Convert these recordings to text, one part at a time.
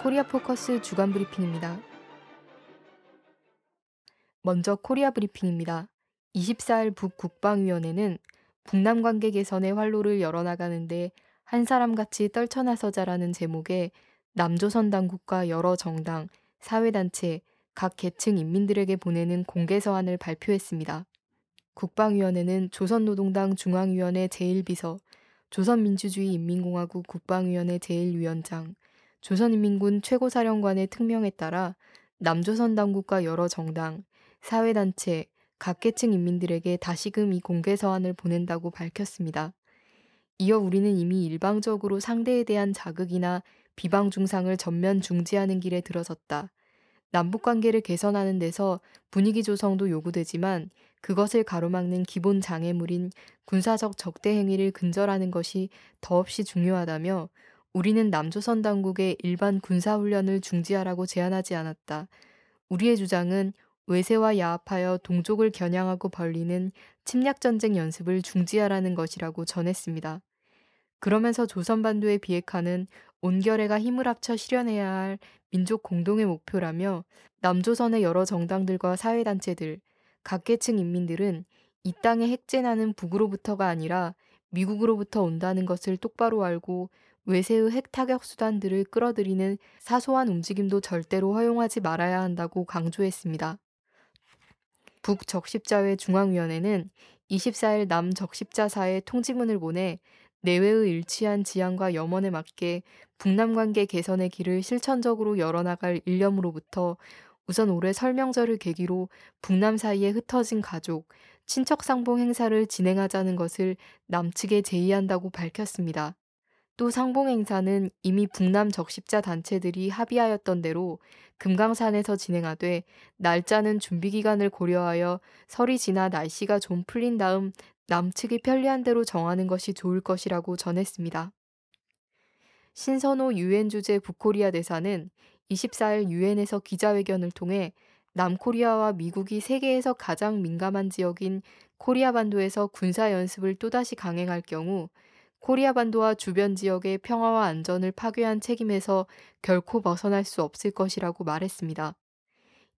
코리아 포커스 주간 브리핑입니다. 먼저 코리아 브리핑입니다. 24일 북국방위원회는 북남 관계 개선의 활로를 열어나가는데 한 사람같이 떨쳐나서자라는 제목의 남조선 당국과 여러 정당, 사회단체, 각 계층 인민들에게 보내는 공개 서한을 발표했습니다. 국방위원회는 조선노동당 중앙위원회 제1비서, 조선민주주의 인민공화국 국방위원회 제1위원장, 조선인민군 최고사령관의 특명에 따라 남조선 당국과 여러 정당, 사회단체, 각 계층 인민들에게 다시금 이 공개 서한을 보낸다고 밝혔습니다. 이어 우리는 이미 일방적으로 상대에 대한 자극이나 비방 중상을 전면 중지하는 길에 들어섰다. 남북 관계를 개선하는 데서 분위기 조성도 요구되지만 그것을 가로막는 기본 장애물인 군사적 적대 행위를 근절하는 것이 더없이 중요하다며 우리는 남조선 당국의 일반 군사훈련을 중지하라고 제안하지 않았다. 우리의 주장은 외세와 야합하여 동족을 겨냥하고 벌리는 침략전쟁 연습을 중지하라는 것이라고 전했습니다. 그러면서 조선반도의 비핵화는 온결애가 힘을 합쳐 실현해야 할 민족 공동의 목표라며 남조선의 여러 정당들과 사회단체들, 각 계층 인민들은 이 땅의 핵재난은 북으로부터가 아니라 미국으로부터 온다는 것을 똑바로 알고 외세의 핵 타격 수단들을 끌어들이는 사소한 움직임도 절대로 허용하지 말아야 한다고 강조했습니다. 북적십자회 중앙위원회는 24일 남적십자사에 통지문을 보내 내외의 일치한 지향과 염원에 맞게 북남 관계 개선의 길을 실천적으로 열어나갈 일념으로부터 우선 올해 설명절을 계기로 북남 사이에 흩어진 가족, 친척 상봉 행사를 진행하자는 것을 남측에 제의한다고 밝혔습니다. 또 상봉 행사는 이미 북남 적십자 단체들이 합의하였던 대로 금강산에서 진행하되 날짜는 준비 기간을 고려하여 설이 지나 날씨가 좀 풀린 다음 남측이 편리한 대로 정하는 것이 좋을 것이라고 전했습니다. 신선호 유엔 주재 북코리아 대사는 24일 유엔에서 기자회견을 통해 남코리아와 미국이 세계에서 가장 민감한 지역인 코리아 반도에서 군사 연습을 또다시 강행할 경우 코리아 반도와 주변 지역의 평화와 안전을 파괴한 책임에서 결코 벗어날 수 없을 것이라고 말했습니다.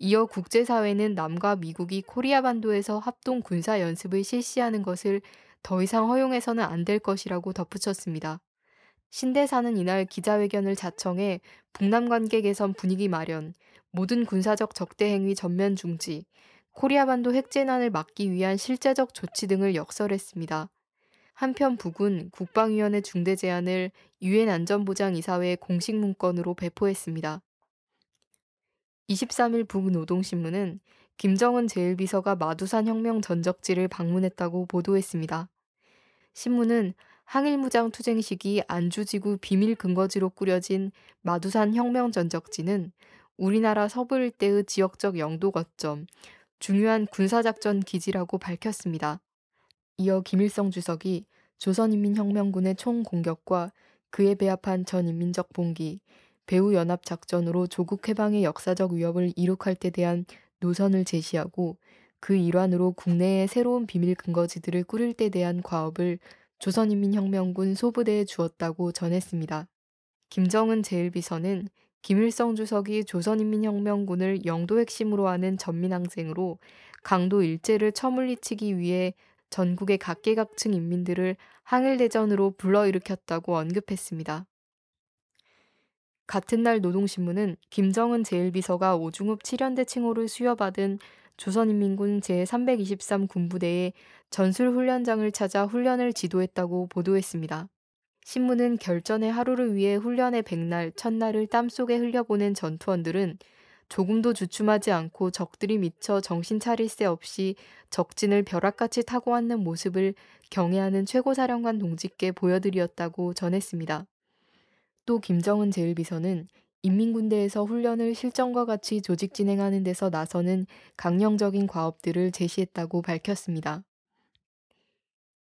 이어 국제사회는 남과 미국이 코리아 반도에서 합동 군사 연습을 실시하는 것을 더 이상 허용해서는 안 될 것이라고 덧붙였습니다. 신대사는 이날 기자회견을 자청해 북남 관계 개선 분위기 마련, 모든 군사적 적대 행위 전면 중지, 코리아 반도 핵재난을 막기 위한 실제적 조치 등을 역설했습니다. 한편 북은 국방위원회 중대 제안을 유엔 안전보장이사회 공식 문건으로 배포했습니다. 23일 북노동신문은 김정은 제1비서가 마두산 혁명 전적지를 방문했다고 보도했습니다. 신문은 항일무장 투쟁 시기 안주지구 비밀 근거지로 꾸려진 마두산 혁명 전적지는 우리나라 서부 일대의 지역적 영도 거점, 중요한 군사작전 기지라고 밝혔습니다. 이어 김일성 주석이 조선인민혁명군의 총공격과 그에 배합한 전인민적 봉기, 배후연합작전으로 조국 해방의 역사적 위협을 이룩할 때 대한 노선을 제시하고 그 일환으로 국내의 새로운 비밀 근거지들을 꾸릴 때 대한 과업을 조선인민혁명군 소부대에 주었다고 전했습니다. 김정은 제1비서는 김일성 주석이 조선인민혁명군을 영도 핵심으로 하는 전민항쟁으로 강도 일제를 처물리치기 위해 전국의 각계각층 인민들을 항일대전으로 불러일으켰다고 언급했습니다. 같은 날 노동신문은 김정은 제1비서가 오중읍 7연대 칭호를 수여받은 조선인민군 제323 군부대의 전술훈련장을 찾아 훈련을 지도했다고 보도했습니다. 신문은 결전의 하루를 위해 훈련의 백날, 첫날을 땀속에 흘려보낸 전투원들은 조금도 주춤하지 않고 적들이 미쳐 정신 차릴 새 없이 적진을 벼락같이 타고 왔는 모습을 경애하는 최고사령관 동지께 보여드렸다고 전했습니다. 또 김정은 제1비서는 인민군대에서 훈련을 실전과 같이 조직 진행하는 데서 나서는 강령적인 과업들을 제시했다고 밝혔습니다.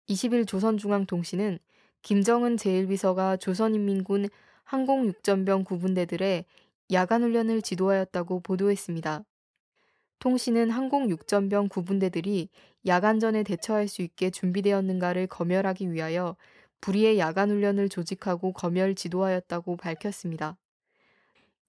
20일 조선중앙통신은 김정은 제1비서가 조선인민군 항공 육전병 구분대들의 야간 훈련을 지도하였다고 보도했습니다. 통신은 항공 육전병 구분대들이 야간전에 대처할 수 있게 준비되었는가를 검열하기 위하여 불의의 야간 훈련을 조직하고 검열 지도하였다고 밝혔습니다.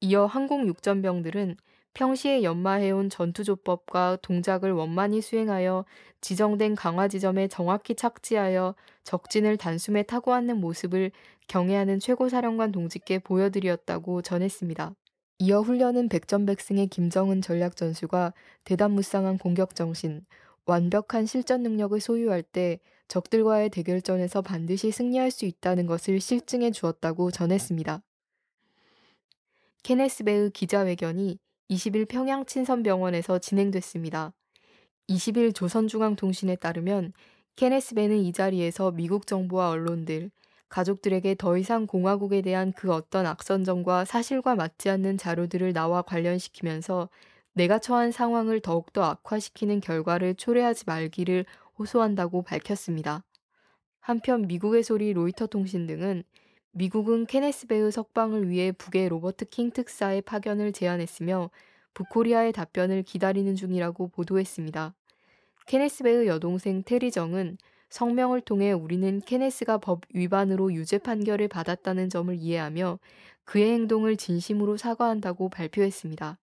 이어 항공 육전병들은 평시에 연마해온 전투조법과 동작을 원만히 수행하여 지정된 강화 지점에 정확히 착지하여 적진을 단숨에 타고 왔는 모습을 경애하는 최고사령관 동지께 보여드렸다고 전했습니다. 이어 훈련은 백전백승의 김정은 전략 전술과 대담무쌍한 공격 정신, 완벽한 실전 능력을 소유할 때 적들과의 대결전에서 반드시 승리할 수 있다는 것을 실증해 주었다고 전했습니다. 케네스 베의 기자회견이 20일 평양 친선병원에서 진행됐습니다. 20일 조선중앙통신에 따르면 케네스 베는 이 자리에서 미국 정부와 언론들, 가족들에게 더 이상 공화국에 대한 그 어떤 악선정과 사실과 맞지 않는 자료들을 나와 관련시키면서 내가 처한 상황을 더욱더 악화시키는 결과를 초래하지 말기를 호소한다고 밝혔습니다. 한편 미국의 소리 로이터 통신 등은 미국은 케네스베의 석방을 위해 북의 로버트 킹 특사의 파견을 제안했으며 북코리아의 답변을 기다리는 중이라고 보도했습니다. 케네스베의 여동생 테리정은 성명을 통해 우리는 케네스가 법 위반으로 유죄 판결을 받았다는 점을 이해하며 그의 행동을 진심으로 사과한다고 발표했습니다.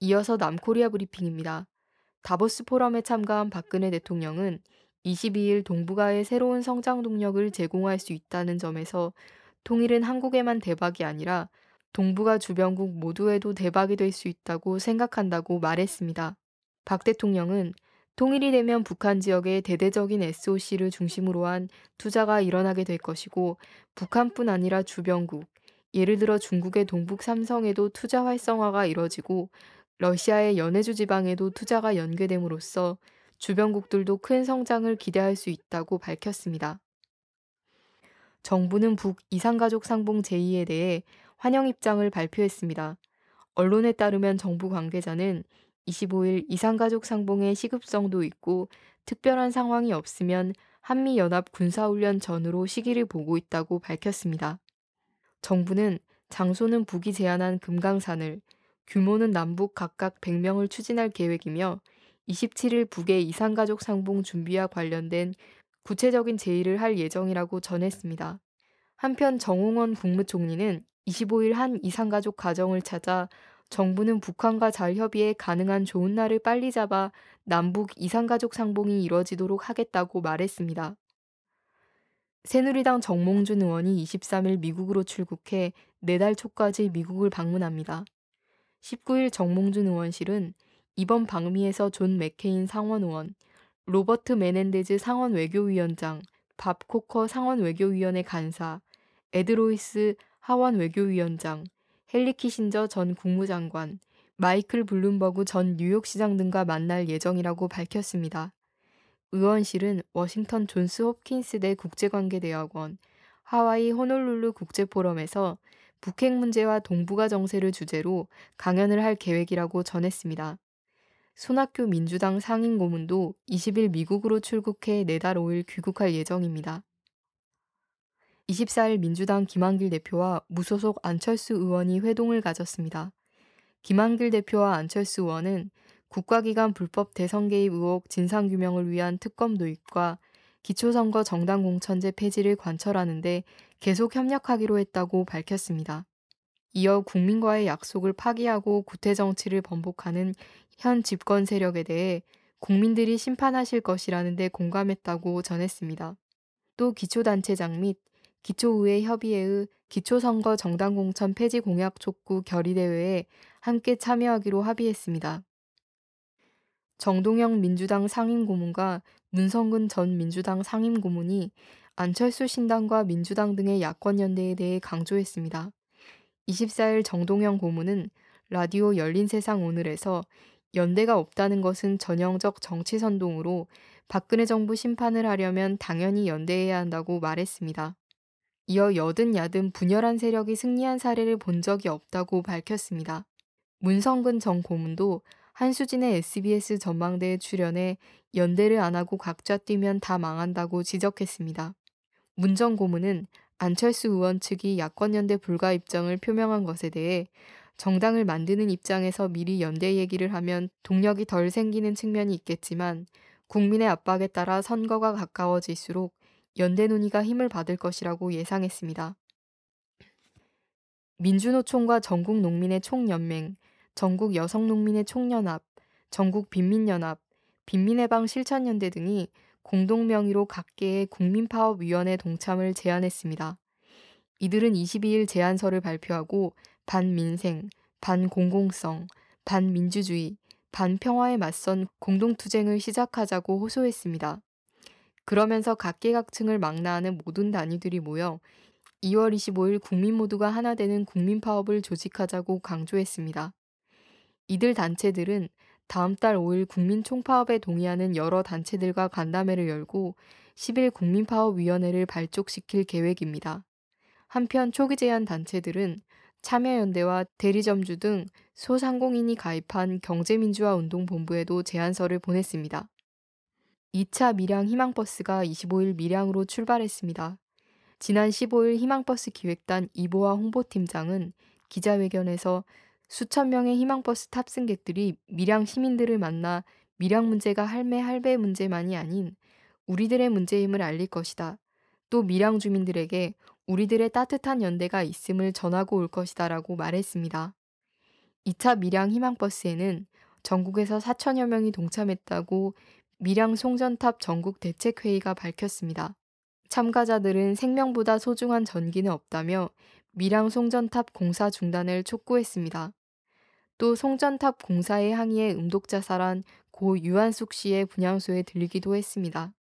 이어서 남코리아 브리핑입니다. 다보스 포럼에 참가한 박근혜 대통령은 22일 동북아의 새로운 성장 동력을 제공할 수 있다는 점에서 통일은 한국에만 대박이 아니라 동북아 주변국 모두에도 대박이 될 수 있다고 생각한다고 말했습니다. 박 대통령은 통일이 되면 북한 지역에 대대적인 SOC를 중심으로 한 투자가 일어나게 될 것이고 북한뿐 아니라 주변국, 예를 들어 중국의 동북 삼성에도 투자 활성화가 이뤄지고 러시아의 연해주 지방에도 투자가 연계됨으로써 주변국들도 큰 성장을 기대할 수 있다고 밝혔습니다. 정부는 북 이산가족 상봉 제2에 대해 환영 입장을 발표했습니다. 언론에 따르면 정부 관계자는 25일 이산가족 상봉의 시급성도 있고 특별한 상황이 없으면 한미연합 군사훈련 전으로 시기를 보고 있다고 밝혔습니다. 정부는 장소는 북이 제안한 금강산을, 규모는 남북 각각 100명을 추진할 계획이며 27일 북의 이산가족 상봉 준비와 관련된 구체적인 제의를 할 예정이라고 전했습니다. 한편 정홍원 국무총리는 25일 한 이산가족 가정을 찾아 정부는 북한과 잘 협의해 가능한 좋은 날을 빨리 잡아 남북 이산가족 상봉이 이뤄지도록 하겠다고 말했습니다. 새누리당 정몽준 의원이 23일 미국으로 출국해 내달 초까지 미국을 방문합니다. 19일 정몽준 의원실은 이번 방미에서 존 맥케인 상원 의원, 로버트 메넨데즈 상원 외교위원장, 밥 코커 상원 외교위원회 간사, 에드로이스 하원 외교위원장, 헨리 키신저 전 국무장관, 마이클 블룸버그 전 뉴욕시장 등과 만날 예정이라고 밝혔습니다. 의원실은 워싱턴 존스 홉킨스 대 국제관계대학원, 하와이 호놀룰루 국제포럼에서 북핵 문제와 동북아 정세를 주제로 강연을 할 계획이라고 전했습니다. 손학규 민주당 상임 고문도 20일 미국으로 출국해 내달 5일 귀국할 예정입니다. 24일 민주당 김한길 대표와 무소속 안철수 의원이 회동을 가졌습니다. 김한길 대표와 안철수 의원은 국가기관 불법 대선 개입 의혹 진상규명을 위한 특검 도입과 기초선거 정당 공천제 폐지를 관철하는데 계속 협력하기로 했다고 밝혔습니다. 이어 국민과의 약속을 파기하고 구태 정치를 번복하는 현 집권 세력에 대해 국민들이 심판하실 것이라는 데 공감했다고 전했습니다. 또 기초단체장 및 기초의회 협의회의 기초선거 정당공천 폐지 공약 촉구 결의대회에 함께 참여하기로 합의했습니다. 정동영 민주당 상임고문과 문성근 전 민주당 상임고문이 안철수 신당과 민주당 등의 야권연대에 대해 강조했습니다. 24일 정동영 고문은 라디오 열린 세상 오늘에서 연대가 없다는 것은 전형적 정치 선동으로 박근혜 정부 심판을 하려면 당연히 연대해야 한다고 말했습니다. 이어 여든 야든 분열한 세력이 승리한 사례를 본 적이 없다고 밝혔습니다. 문성근 전 고문도 한수진의 SBS 전망대에 출연해 연대를 안 하고 각자 뛰면 다 망한다고 지적했습니다. 문 전 고문은 안철수 의원 측이 야권연대 불가 입장을 표명한 것에 대해 정당을 만드는 입장에서 미리 연대 얘기를 하면 동력이 덜 생기는 측면이 있겠지만 국민의 압박에 따라 선거가 가까워질수록 연대 논의가 힘을 받을 것이라고 예상했습니다. 민주노총과 전국 농민의 총연맹, 전국 여성농민의 총연합, 전국 빈민연합, 빈민해방 실천연대 등이 공동 명의로 각계의 국민파업위원회 동참을 제안했습니다. 이들은 22일 제안서를 발표하고 반민생, 반공공성, 반민주주의, 반평화에 맞선 공동투쟁을 시작하자고 호소했습니다. 그러면서 각계각층을 망라하는 모든 단위들이 모여 2월 25일 국민 모두가 하나 되는 국민 파업을 조직하자고 강조했습니다. 이들 단체들은 다음 달 5일 국민 총파업에 동의하는 여러 단체들과 간담회를 열고 10일 국민파업위원회를 발족시킬 계획입니다. 한편 초기 제안 단체들은 참여연대와 대리점주 등 소상공인이 가입한 경제민주화운동본부에도 제안서를 보냈습니다. 2차 밀양 희망버스가 25일 밀양으로 출발했습니다. 지난 15일 희망버스 기획단 이보아 홍보팀장은 기자회견에서 수천 명의 희망버스 탑승객들이 밀양 시민들을 만나 밀양 문제가 할매 할배 문제만이 아닌 우리들의 문제임을 알릴 것이다. 또 밀양 주민들에게 우리들의 따뜻한 연대가 있음을 전하고 올 것이다 라고 말했습니다. 2차 밀양 희망버스에는 전국에서 4천여 명이 동참했다고 밀양 송전탑 전국 대책회의가 밝혔습니다. 참가자들은 생명보다 소중한 전기는 없다며 밀양 송전탑 공사 중단을 촉구했습니다. 또 송전탑 공사의 항의에 음독자살한 고 유한숙 씨의 분향소에 들리기도 했습니다.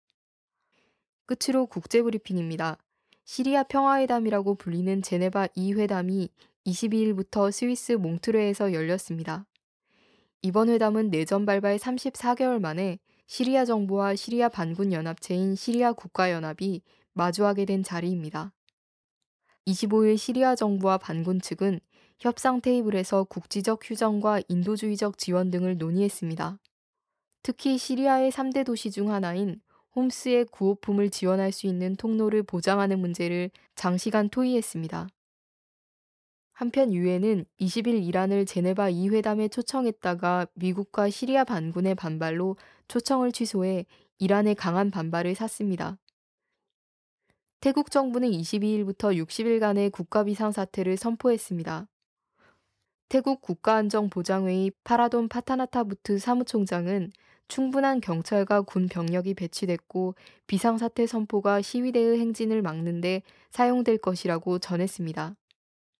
끝으로 국제브리핑입니다. 시리아 평화회담이라고 불리는 제네바 2회담이 22일부터 스위스 몽트레에서 열렸습니다. 이번 회담은 내전 발발 34개월 만에 시리아 정부와 시리아 반군 연합체인 시리아 국가연합이 마주하게 된 자리입니다. 25일 시리아 정부와 반군 측은 협상 테이블에서 국지적 휴전과 인도주의적 지원 등을 논의했습니다. 특히 시리아의 3대 도시 중 하나인 홈스의 구호품을 지원할 수 있는 통로를 보장하는 문제를 장시간 토의했습니다. 한편 유엔은 20일 이란을 제네바 2회담에 초청했다가 미국과 시리아 반군의 반발로 초청을 취소해 이란의 강한 반발을 샀습니다. 태국 정부는 22일부터 60일간의 국가 비상 사태를 선포했습니다. 태국 국가안정보장회의 파라돈 파타나타부트 사무총장은 충분한 경찰과 군 병력이 배치됐고 비상사태 선포가 시위대의 행진을 막는데 사용될 것이라고 전했습니다.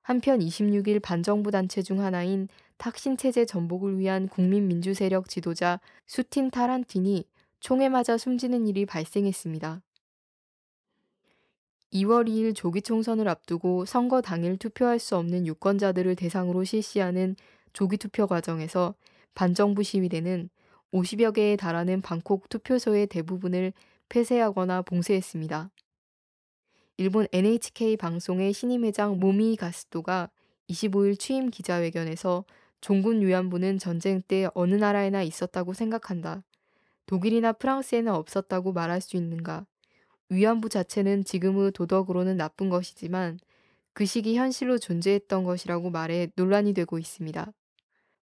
한편 26일 반정부 단체 중 하나인 탁신 체제 전복을 위한 국민민주 세력 지도자 수틴 타란틴이 총에 맞아 숨지는 일이 발생했습니다. 2월 2일 조기 총선을 앞두고 선거 당일 투표할 수 없는 유권자들을 대상으로 실시하는 조기 투표 과정에서 반정부 시위대는 50여 개에 달하는 방콕 투표소의 대부분을 폐쇄하거나 봉쇄했습니다. 일본 NHK 방송의 신임 회장 모미 가스토가 25일 취임 기자회견에서 종군 위안부는 전쟁 때 어느 나라에나 있었다고 생각한다. 독일이나 프랑스에는 없었다고 말할 수 있는가? 위안부 자체는 지금의 도덕으로는 나쁜 것이지만 그 시기 현실로 존재했던 것이라고 말해 논란이 되고 있습니다.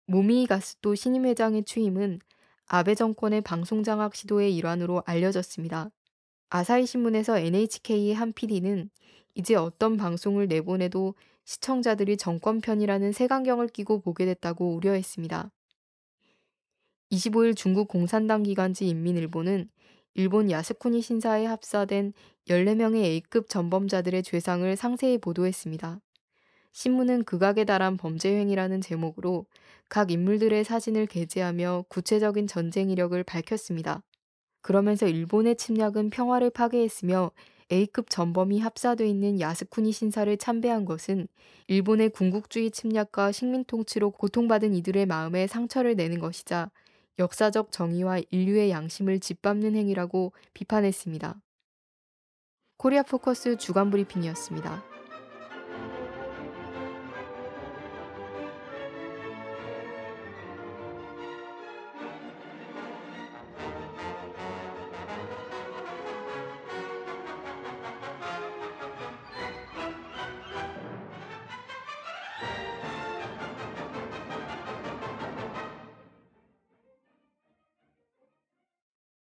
모미 가스토 신임 회장의 취임은 아베 정권의 방송 장악 시도의 일환으로 알려졌습니다. 아사히 신문에서 NHK의 한 PD는 이제 어떤 방송을 내보내도 시청자들이 정권 편이라는 색안경을 끼고 보게 됐다고 우려했습니다. 25일 중국 공산당 기관지 인민일보는 일본 야스쿠니 신사에 합사된 14명의 A급 전범자들의 죄상을 상세히 보도했습니다. 신문은 극악에 달한 범죄 행위라는 제목으로 각 인물들의 사진을 게재하며 구체적인 전쟁 이력을 밝혔습니다. 그러면서 일본의 침략은 평화를 파괴했으며 A급 전범이 합사돼 있는 야스쿠니 신사를 참배한 것은 일본의 군국주의 침략과 식민 통치로 고통받은 이들의 마음에 상처를 내는 것이자 역사적 정의와 인류의 양심을 짓밟는 행위라고 비판했습니다. 코리아 포커스 주간 브리핑이었습니다.